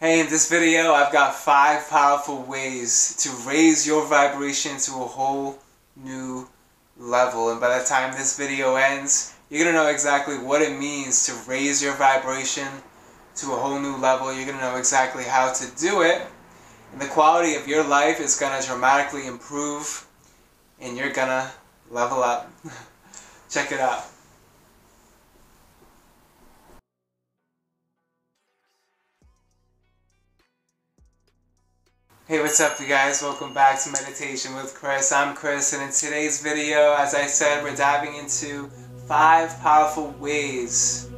Hey, in this video, I've got five powerful ways to raise your vibration to a whole new level. And by the time this video ends, you're going to know exactly what it means to raise your vibration to a whole new level. You're going to know exactly how to do it. And the quality of your life is going to dramatically improve. And you're going to level up. Check it out. Hey, what's up you guys? Welcome back to Meditation with Chris. I'm Chris and in today's video, as I said, we're diving into five powerful ways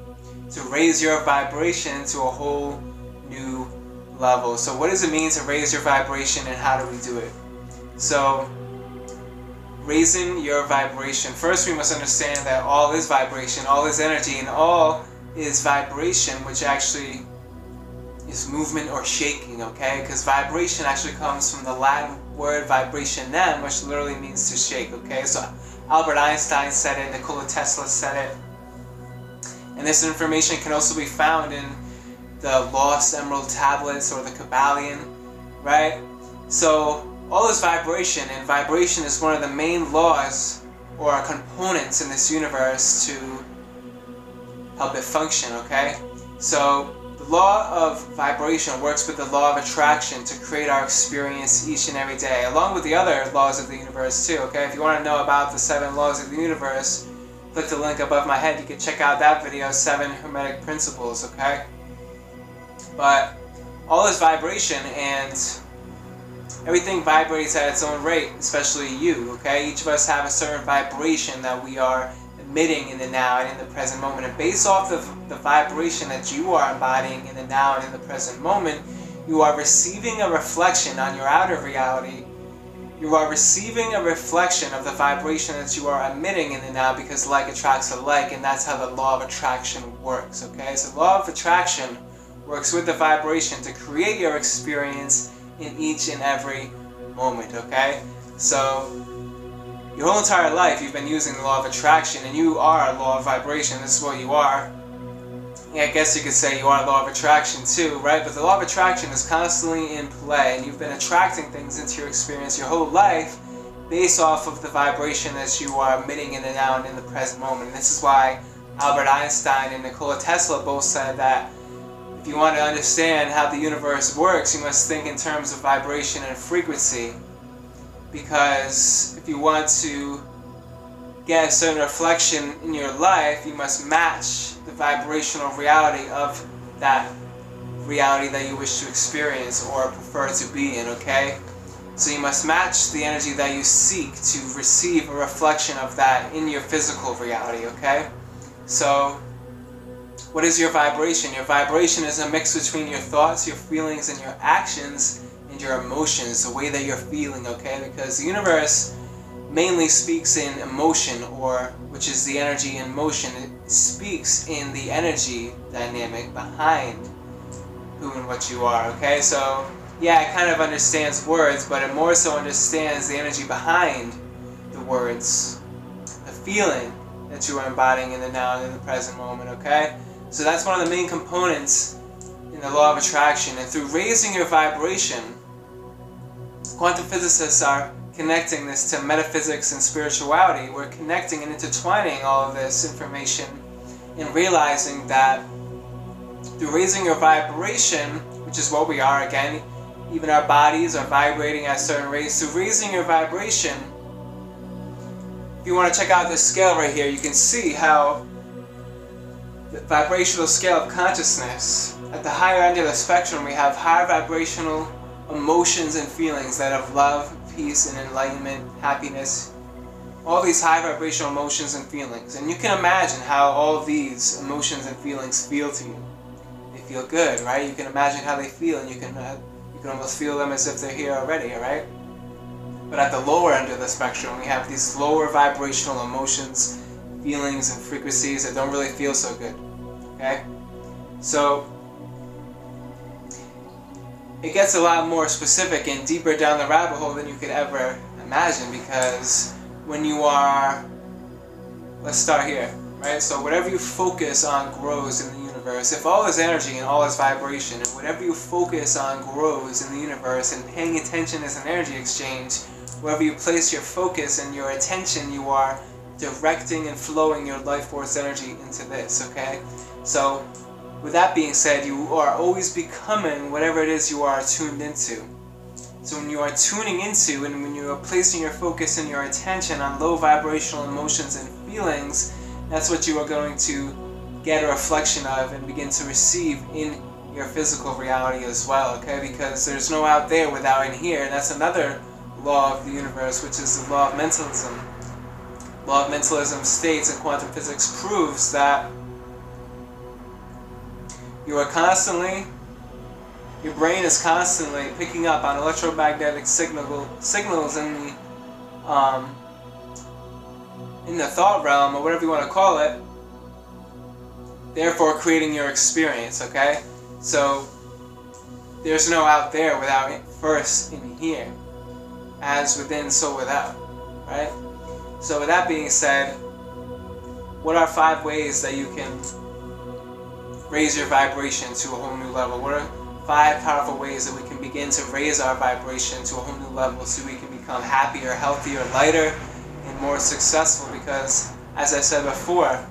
to raise your vibration to a whole new level. So what does it mean to raise your vibration and how do we do it? So raising your vibration. First we must understand that all is vibration, all is energy, and all is vibration, which actually is movement or shaking, okay? Because vibration actually comes from the Latin word vibrationem, which literally means to shake, okay? So Albert Einstein said it, Nikola Tesla said it. And this information can also be found in the Lost Emerald Tablets or the Kybalion, right? So all is vibration, and vibration is one of the main laws or components in this universe to help it function, okay? So the law of vibration works with the law of attraction to create our experience each and every day, along with the other laws of the universe too, okay? If you want to know about the seven laws of the universe, click the link above my head. You can check out that video, Seven Hermetic Principles, okay? But all is vibration and everything vibrates at its own rate, especially you, okay? Each of us have a certain vibration that we are emitting in the now and in the present moment. And based off of the vibration that you are embodying in the now and in the present moment, you are receiving a reflection on your outer reality. You are receiving a reflection of the vibration that you are emitting in the now because like attracts alike, and that's how the law of attraction works, okay? So, law of attraction works with the vibration to create your experience in each and every moment, okay? So, your whole entire life you've been using the law of attraction and you are a law of vibration. This is what you are. Yeah, I guess you could say you are a law of attraction too, right? But the law of attraction is constantly in play and you've been attracting things into your experience your whole life based off of the vibration that you are emitting in the now and in the present moment. And this is why Albert Einstein and Nikola Tesla both said that if you want to understand how the universe works, you must think in terms of vibration and frequency because if you want to get a certain reflection in your life, you must match the vibrational reality of that reality that you wish to experience or prefer to be in, okay? So you must match the energy that you seek to receive a reflection of that in your physical reality, okay? So, what is your vibration? Your vibration is a mix between your thoughts, your feelings, and your actions your emotions, the way that you're feeling, okay? Because the universe mainly speaks in emotion, or which is the energy in motion. It speaks in the energy dynamic behind who and what you are, okay? So, yeah, it kind of understands words, but it more so understands the energy behind the words, the feeling that you are embodying in the now and in the present moment, okay? So that's one of the main components in the law of attraction. And through raising your vibration, Quantum physicists are connecting this to metaphysics and spirituality. We're connecting and intertwining all of this information and realizing that through raising your vibration, which is what we are again, even our bodies are vibrating at certain rates. Through raising your vibration, if you want to check out this scale right here, you can see how the vibrational scale of consciousness, at the higher end of the spectrum, we have higher vibrational emotions and feelings that of love, peace, and enlightenment, happiness, all these high vibrational emotions and feelings. And you can imagine how all these emotions and feelings feel to you. They feel good, right? You can imagine how they feel, and you can uh, you can almost feel them as if they're here already, right? But at the lower end of the spectrum, we have these lower vibrational emotions, feelings, and frequencies that don't really feel so good. Okay? So it gets a lot more specific and deeper down the rabbit hole than you could ever imagine because when you are let's start here right so whatever you focus on grows in the universe, if all is energy and all is vibration, and whatever you focus on grows in the universe, and paying attention is an energy exchange, wherever you place your focus and your attention, you are directing and flowing your life force energy into this, okay? So, with that being said, you are always becoming whatever it is you are tuned into. So when you are tuning into and when you are placing your focus and your attention on low vibrational emotions and feelings, that's what you are going to get a reflection of and begin to receive in your physical reality as well, okay? Because there's no out there without in here, and that's another law of the universe, which is the law of mentalism. Law of mentalism states, and quantum physics proves that you are constantly, your brain is constantly picking up on electromagnetic signal, signals in the, um, in the thought realm, or whatever you want to call it, therefore creating your experience, okay? So, there's no out there without it first in here. As within, so without, right? So with that being said, what are five ways that you can raise your vibration to a whole new level? What are five powerful ways that we can begin to raise our vibration to a whole new level so we can become happier, healthier, lighter, and more successful? Because, as I said before,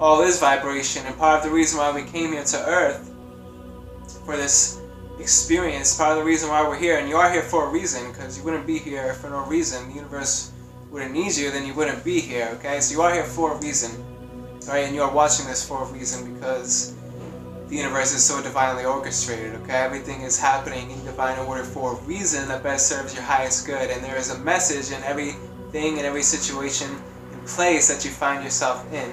all is vibration, and part of the reason why we came here to Earth for this experience, part of the reason why we're here, and you are here for a reason, because you wouldn't be here for no reason. The universe wouldn't need you, then you wouldn't be here, okay? So you are here for a reason, right? And you are watching this for a reason because the universe is so divinely orchestrated, okay? Everything is happening in divine order for a reason that best serves your highest good, and there is a message in everything and every situation and place that you find yourself in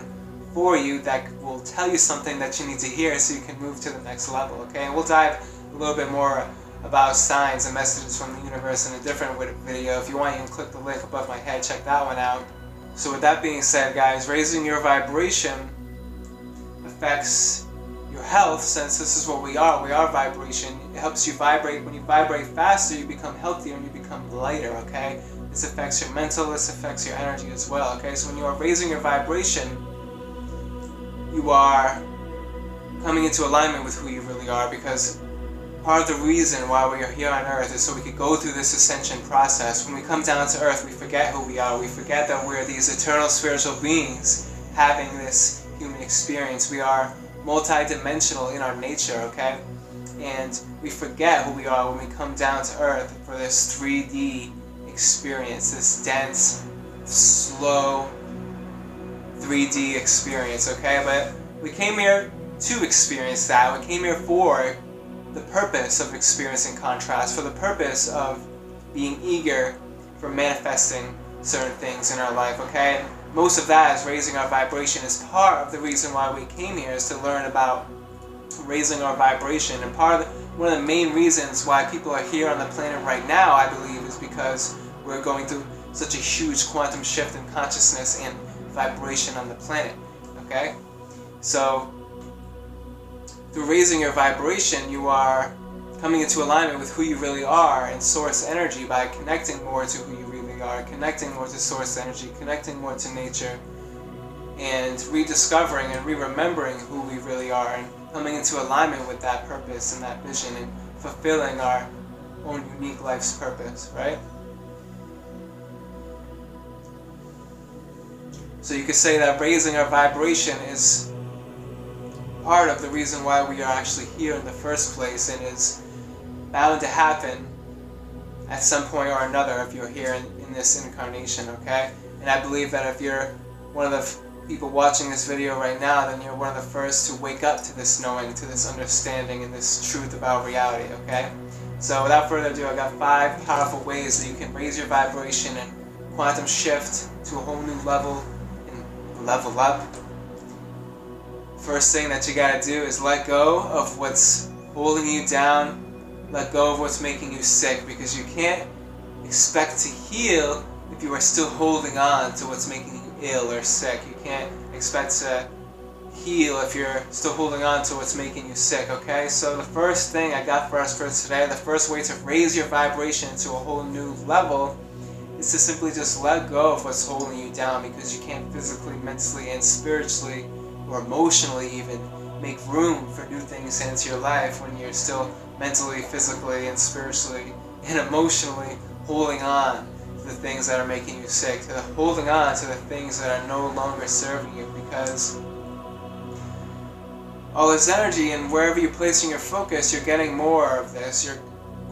for you that will tell you something that you need to hear so you can move to the next level, okay? And we'll dive a little bit more about signs and messages from the universe in a different video. If you want, you can click the link above my head, check that one out. So with that being said, guys, raising your vibration affects your health since this is what we are. We are vibration. It helps you vibrate. When you vibrate faster, you become healthier and you become lighter, okay? This affects your mental, this affects your energy as well, okay? So when you are raising your vibration, you are coming into alignment with who you really are because part of the reason why we are here on earth is so we could go through this ascension process. When we come down to earth, we forget who we are. We forget that we're these eternal spiritual beings having this human experience. We are multidimensional in our nature, okay? And we forget who we are when we come down to earth for this 3D experience, this dense, slow 3D experience, okay? But we came here to experience that. We came here for the purpose of experiencing contrast, for the purpose of being eager for manifesting certain things in our life, okay? Most of that is raising our vibration is part of the reason why we came here is to learn about raising our vibration. And part of the, one of the main reasons why people are here on the planet right now, I believe, is because we're going through such a huge quantum shift in consciousness and vibration on the planet, okay? So through raising your vibration, you are coming into alignment with who you really are and source energy by connecting more to who you really are, connecting more to source energy, connecting more to nature, and rediscovering and re-remembering who we really are and coming into alignment with that purpose and that vision and fulfilling our own unique life's purpose, right? So you could say that raising our vibration is part of the reason why we are actually here in the first place and is bound to happen at some point or another if you're here in, in this incarnation, okay? And I believe that if you're one of the people watching this video right now, then you're one of the first to wake up to this knowing, to this understanding, and this truth about reality, okay? So without further ado, I've got five powerful ways that you can raise your vibration and quantum shift to a whole new level and level up first thing that you gotta do is let go of what's holding you down, let go of what's making you sick because you can't expect to heal if you are still holding on to what's making you ill or sick. You can't expect to heal if you're still holding on to what's making you sick, okay? So the first thing I got for us for today, the first way to raise your vibration to a whole new level is to simply just let go of what's holding you down because you can't physically, mentally, and spiritually or emotionally even make room for new things into your life when you're still mentally, physically, and spiritually and emotionally holding on to the things that are making you sick, to the holding on to the things that are no longer serving you because all this energy and wherever you're placing your focus, you're getting more of this. You're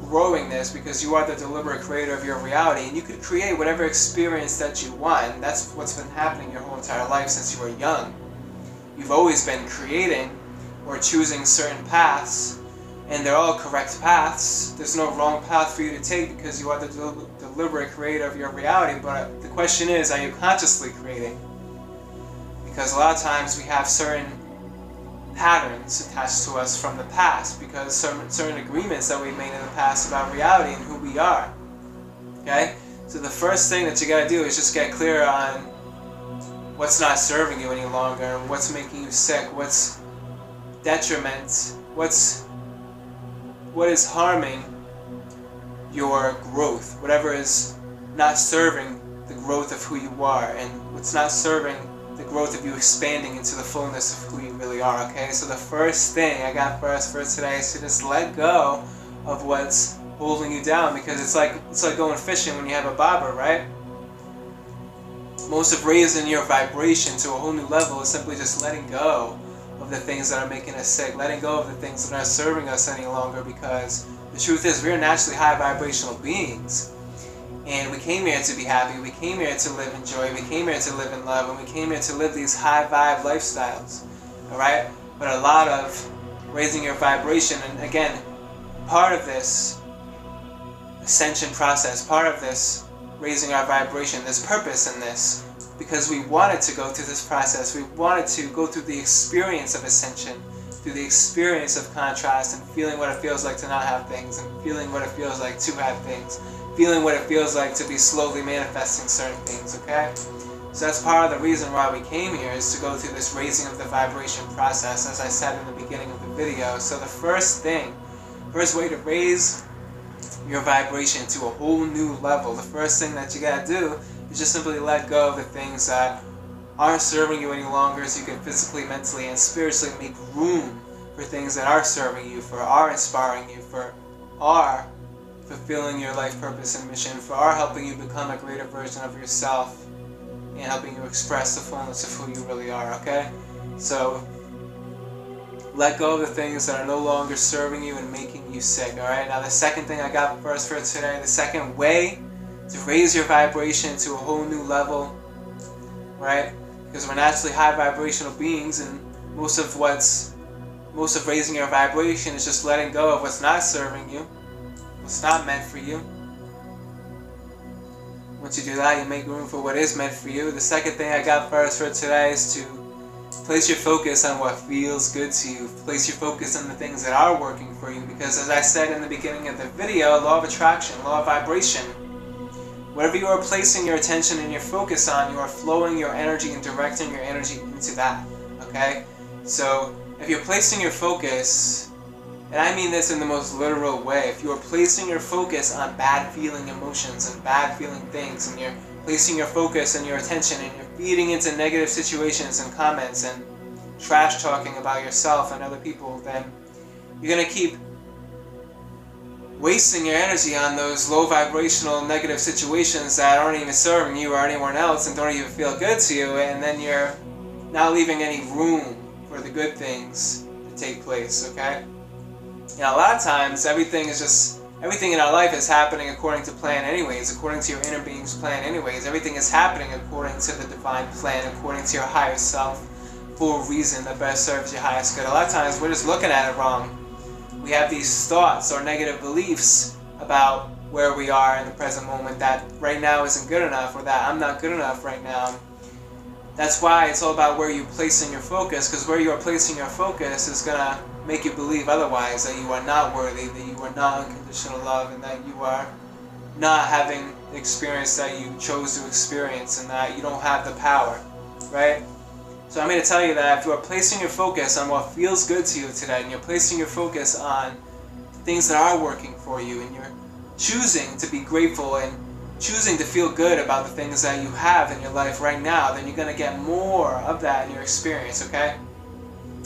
growing this because you are the deliberate creator of your reality and you could create whatever experience that you want. And that's what's been happening your whole entire life since you were young. You've always been creating or choosing certain paths and they're all correct paths. There's no wrong path for you to take because you are the del- deliberate creator of your reality. But the question is, are you consciously creating? Because a lot of times we have certain patterns attached to us from the past because certain, certain agreements that we made in the past about reality and who we are. Okay? So the first thing that you gotta do is just get clear on what's not serving you any longer what's making you sick, what's detriment, what's what is harming your growth, whatever is not serving the growth of who you are and what's not serving the growth of you expanding into the fullness of who you really are, okay? So the first thing I got for us for today is to just let go of what's holding you down because it's like it's like going fishing when you have a bobber, right? Most of raising your vibration to a whole new level is simply just letting go of the things that are making us sick, letting go of the things that are not serving us any longer because the truth is we're naturally high vibrational beings and we came here to be happy. We came here to live in joy. We came here to live in love. And we came here to live these high vibe lifestyles. Alright? But a lot of raising your vibration, and again, part of this ascension process, part of this raising our vibration, there's purpose in this. Because we wanted to go through this process. We wanted to go through the experience of ascension, through the experience of contrast, and feeling what it feels like to not have things, and feeling what it feels like to have things feeling what it feels like to be slowly manifesting certain things, okay? So that's part of the reason why we came here is to go through this raising of the vibration process, as I said in the beginning of the video. So the first thing, first way to raise your vibration to a whole new level, the first thing that you gotta do just simply let go of the things that aren't serving you any longer so you can physically, mentally, and spiritually make room for things that are serving you, for are inspiring you, for are fulfilling your life purpose and mission, for are helping you become a greater version of yourself and helping you express the fullness of who you really are, okay? So, let go of the things that are no longer serving you and making you sick, alright? Now, the second thing I got for us for today, the second way to raise your vibration to a whole new level, right? Because we're naturally high vibrational beings, and most of what's most of raising your vibration is just letting go of what's not serving you what's not meant for you. Once you do that, you make room for what is meant for you. The second thing I got for us for today is to place your focus on what feels good to you. Place your focus on the things that are working for you. Because as I said in the beginning of the video, law of attraction, law of vibration, whatever you are placing your attention and your focus on, you are flowing your energy and directing your energy into that. Okay? So if you're placing your focus and I mean this in the most literal way. If you are placing your focus on bad feeling emotions and bad feeling things, and you're placing your focus and your attention and you're feeding into negative situations and comments and trash talking about yourself and other people, then you're going to keep wasting your energy on those low vibrational negative situations that aren't even serving you or anyone else and don't even feel good to you, and then you're not leaving any room for the good things to take place, okay? know, a lot of times everything is just everything in our life is happening according to plan anyways, according to your inner being's plan anyways. Everything is happening according to the divine plan, according to your higher self, for a reason that best serves your highest good. A lot of times we're just looking at it wrong. We have these thoughts or negative beliefs about where we are in the present moment that right now isn't good enough or that I'm not good enough right now. That's why it's all about where you're placing your focus because where you are placing your focus is going to make you believe otherwise, that you are not worthy, that you are not unconditional love, and that you are not having the experience that you chose to experience, and that you don't have the power, right? So I'm going to tell you that if you are placing your focus on what feels good to you today, and you're placing your focus on things that are working for you, and you're choosing to be grateful and choosing to feel good about the things that you have in your life right now, then you're going to get more of that in your experience, okay?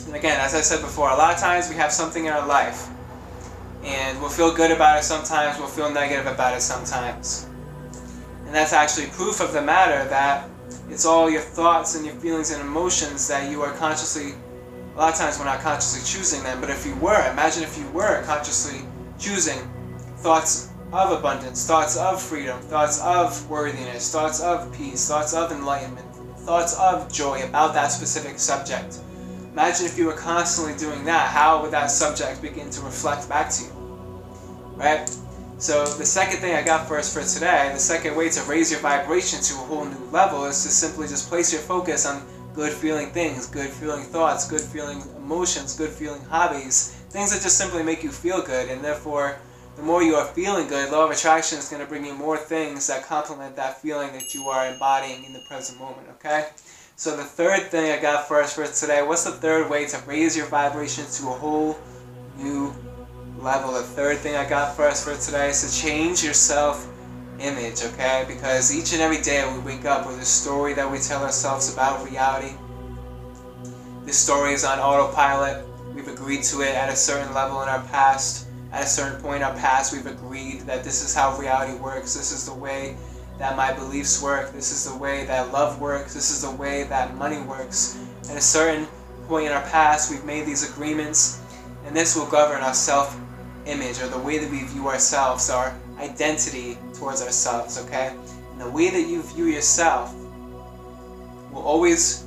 And again, as I said before, a lot of times we have something in our life and we'll feel good about it sometimes, we'll feel negative about it sometimes. And that's actually proof of the matter that it's all your thoughts and your feelings and emotions that you are consciously, a lot of times we're not consciously choosing them, but if you were, imagine if you were consciously choosing thoughts of abundance, thoughts of freedom, thoughts of worthiness, thoughts of peace, thoughts of enlightenment, thoughts of joy about that specific subject. Imagine if you were constantly doing that, how would that subject begin to reflect back to you? Right? So the second thing I got for us for today, the second way to raise your vibration to a whole new level is to simply just place your focus on good feeling things, good feeling thoughts, good feeling emotions, good feeling hobbies, things that just simply make you feel good and therefore the more you are feeling good, law of attraction is going to bring you more things that complement that feeling that you are embodying in the present moment, okay? So the third thing I got for us for today, what's the third way to raise your vibration to a whole new level? The third thing I got for us for today is to change your self image, okay? Because each and every day we wake up with a story that we tell ourselves about reality. This story is on autopilot. We've agreed to it at a certain level in our past at a certain point in our past we've agreed that this is how reality works this is the way that my beliefs work this is the way that love works this is the way that money works at a certain point in our past we've made these agreements and this will govern our self image or the way that we view ourselves our identity towards ourselves okay and the way that you view yourself will always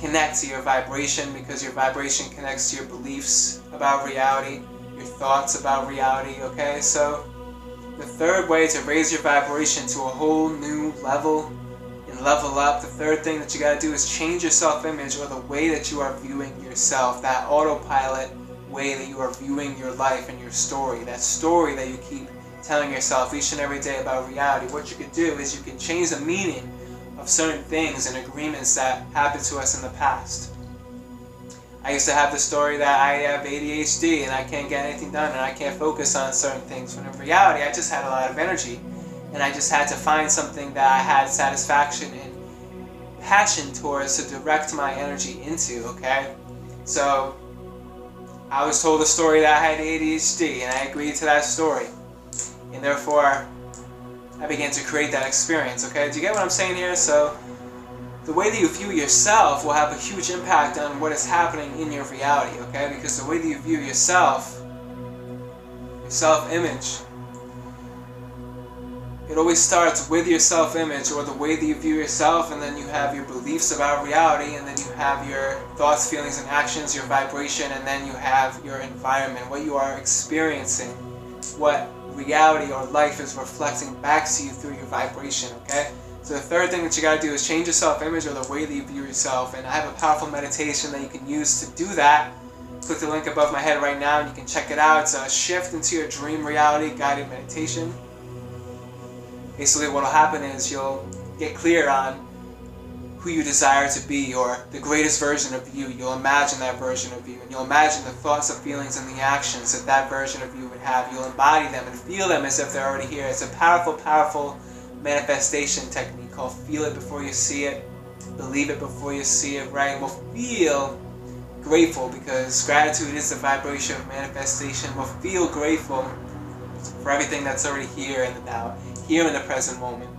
connect to your vibration because your vibration connects to your beliefs about reality your thoughts about reality, okay? So, the third way to raise your vibration to a whole new level and level up, the third thing that you gotta do is change your self image or the way that you are viewing yourself, that autopilot way that you are viewing your life and your story, that story that you keep telling yourself each and every day about reality. What you can do is you can change the meaning of certain things and agreements that happened to us in the past. I used to have the story that I have ADHD and I can't get anything done and I can't focus on certain things. When in reality, I just had a lot of energy and I just had to find something that I had satisfaction and passion towards to direct my energy into, okay? So, I was told a story that I had ADHD and I agreed to that story. And therefore, I began to create that experience, okay? Do you get what I'm saying here? So, the way that you view yourself will have a huge impact on what is happening in your reality, okay? Because the way that you view yourself, your self-image, it always starts with your self-image or the way that you view yourself and then you have your beliefs about reality and then you have your thoughts, feelings, and actions, your vibration, and then you have your environment, what you are experiencing, what reality or life is reflecting back to you through your vibration, okay? So the third thing that you got to do is change your self-image or the way that you view yourself. And I have a powerful meditation that you can use to do that. Click the link above my head right now and you can check it out. It's a shift into your dream reality guided meditation. Basically what will happen is you'll get clear on who you desire to be or the greatest version of you. You'll imagine that version of you and you'll imagine the thoughts, the feelings, and the actions that that version of you would have. You'll embody them and feel them as if they're already here. It's a powerful, powerful manifestation technique called feel it before you see it, believe it before you see it, right? We'll feel grateful because gratitude is the vibration of manifestation. We'll feel grateful for everything that's already here the now, here in the present moment.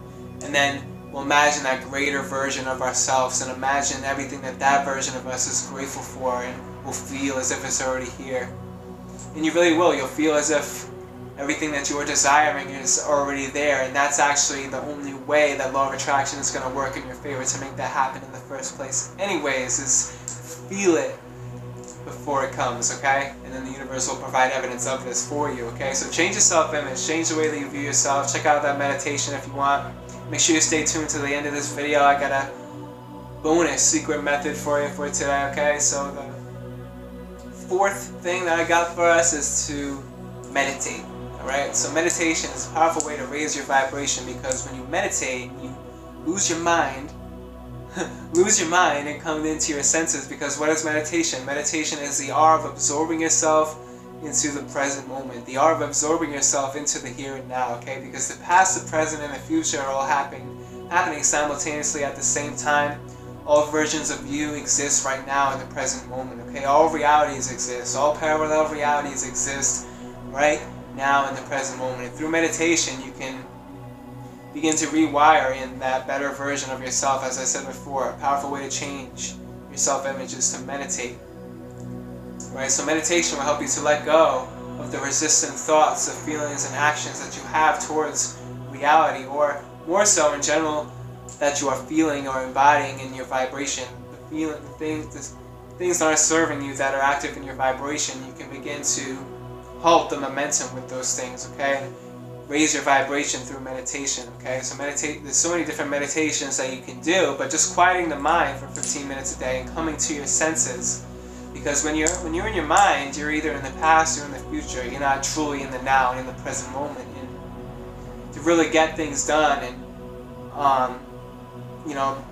And then we'll imagine that greater version of ourselves and imagine everything that that version of us is grateful for and we'll feel as if it's already here. And you really will. You'll feel as if everything that you are desiring is already there and that's actually the only way that law of attraction is going to work in your favor to make that happen in the first place anyways is feel it before it comes okay? And then the universe will provide evidence of this for you okay? So change your self-image change the way that you view yourself. Check out that meditation if you want. Make sure you stay tuned to the end of this video. I got a bonus secret method for you for today okay? So the fourth thing that i got for us is to meditate right? So meditation is a powerful way to raise your vibration because when you meditate, you lose your mind, lose your mind and come into your senses because what is meditation? Meditation is the art of absorbing yourself into the present moment, the art of absorbing yourself into the here and now, okay? Because the past, the present, and the future are all happening, happening simultaneously at the same time. all versions of you exist right now in the present moment, okay? All realities exist. All parallel realities exist right now in the present moment. And through meditation, you can begin to rewire in that better version of yourself, as I said before. A powerful way to change your self-image is to meditate. Right? So meditation will help you to let go of the resistant thoughts, the feelings and actions that you have towards reality, or more so in general, that you are feeling or embodying in your vibration. The feeling, the things, the things that are serving you that are active in your vibration, you can begin to halt the momentum with those things. Okay, raise your vibration through meditation. Okay, so meditate. There's so many different meditations that you can do, but just quieting the mind for 15 minutes a day and coming to your senses. Because when you're when you're in your mind, you're either in the past or in the future. You're not truly in the now and in the present moment. And to really get things done and um, you know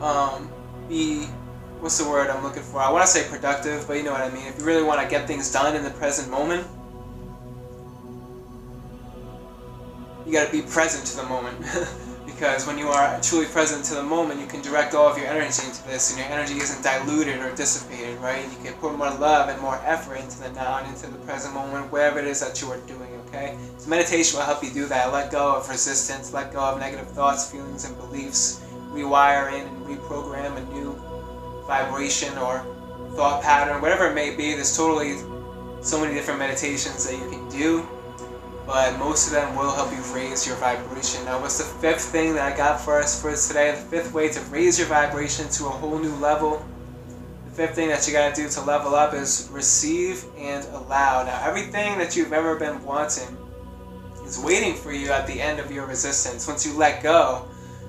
um, be what's the word I'm looking for? I want to say productive, but you know what I mean. If you really want to get things done in the present moment, you got to be present to the moment. because when you are truly present to the moment, you can direct all of your energy into this, and your energy isn't diluted or dissipated, right? You can put more love and more effort into the now and into the present moment, wherever it is that you are doing, okay? So meditation will help you do that. Let go of resistance, let go of negative thoughts, feelings, and beliefs, rewire in and reprogram a new vibration or thought pattern, whatever it may be. There's totally so many different meditations that you can do but most of them will help you raise your vibration. Now, what's the fifth thing that I got for us for today? The fifth way to raise your vibration to a whole new level. The fifth thing that you got to do to level up is receive and allow. Now, everything that you've ever been wanting is waiting for you at the end of your resistance. Once you let go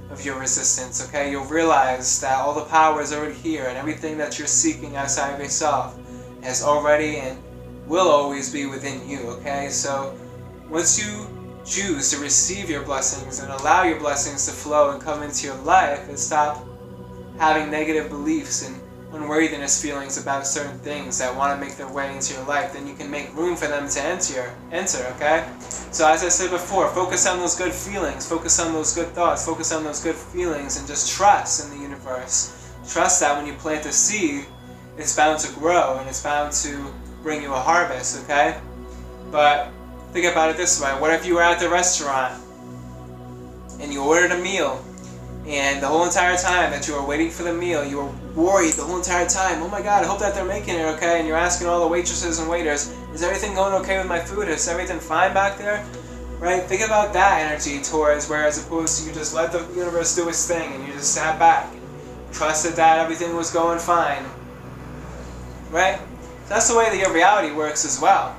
of your resistance, okay, you'll realize that all the power is already here and everything that you're seeking outside of yourself has already and will always be within you, okay? So, once you choose to receive your blessings and allow your blessings to flow and come into your life and stop having negative beliefs and unworthiness feelings about certain things that want to make their way into your life, then you can make room for them to enter, enter, okay? So as I said before, focus on those good feelings, focus on those good thoughts, focus on those good feelings, and just trust in the universe. Trust that when you plant a seed, it's bound to grow and it's bound to bring you a harvest, okay? But Think about it this way. What if you were at the restaurant and you ordered a meal and the whole entire time that you were waiting for the meal, you were worried the whole entire time. Oh my god, I hope that they're making it okay. And you're asking all the waitresses and waiters, is everything going okay with my food? Is everything fine back there? Right? Think about that energy towards where as opposed to you just let the universe do its thing and you just sat back and trusted that everything was going fine. Right? that's the way that your reality works as well.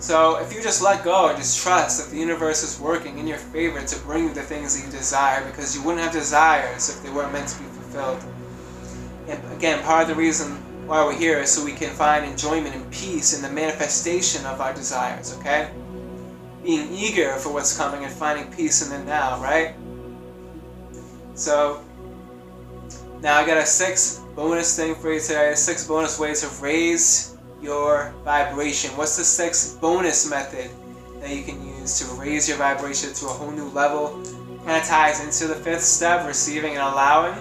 So if you just let go and just trust that the universe is working in your favor to bring you the things that you desire, because you wouldn't have desires if they weren't meant to be fulfilled. And again, part of the reason why we're here is so we can find enjoyment and peace in the manifestation of our desires, okay? Being eager for what's coming and finding peace in the now, right? So, now I got a six bonus thing for you today, six bonus ways to raise your vibration. What's the sixth bonus method that you can use to raise your vibration to a whole new level? Kind of ties into the fifth step, receiving and allowing.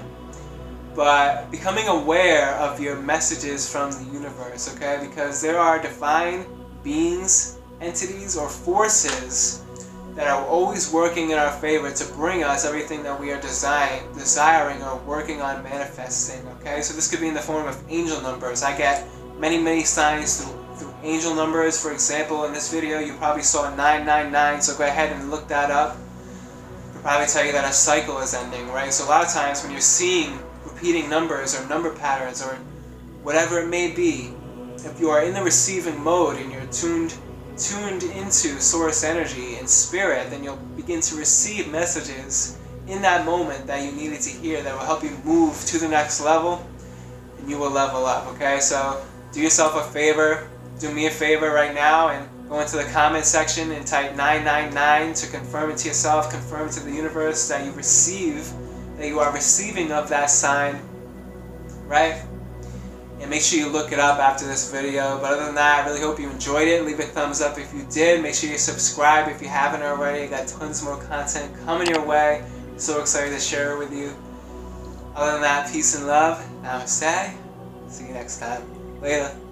But becoming aware of your messages from the universe, okay? Because there are divine beings, entities, or forces that are always working in our favor to bring us everything that we are design, desiring or working on manifesting. Okay, so this could be in the form of angel numbers. I get many, many signs through, through angel numbers. For example, in this video, you probably saw 999, so go ahead and look that up. It'll probably tell you that a cycle is ending, right? So a lot of times when you're seeing repeating numbers or number patterns or whatever it may be, if you are in the receiving mode and you're tuned tuned into source energy and spirit, then you'll begin to receive messages in that moment that you needed to hear that will help you move to the next level and you will level up, okay? So do yourself a favor, do me a favor right now and go into the comment section and type 999 to confirm it to yourself, confirm it to the universe that you receive, that you are receiving of that sign, right? And make sure you look it up after this video. But other than that, I really hope you enjoyed it. Leave a thumbs up if you did. Make sure you subscribe if you haven't already. I got tons more content coming your way. So excited to share it with you. Other than that, peace and love. Namaste. See you next time. 可以了。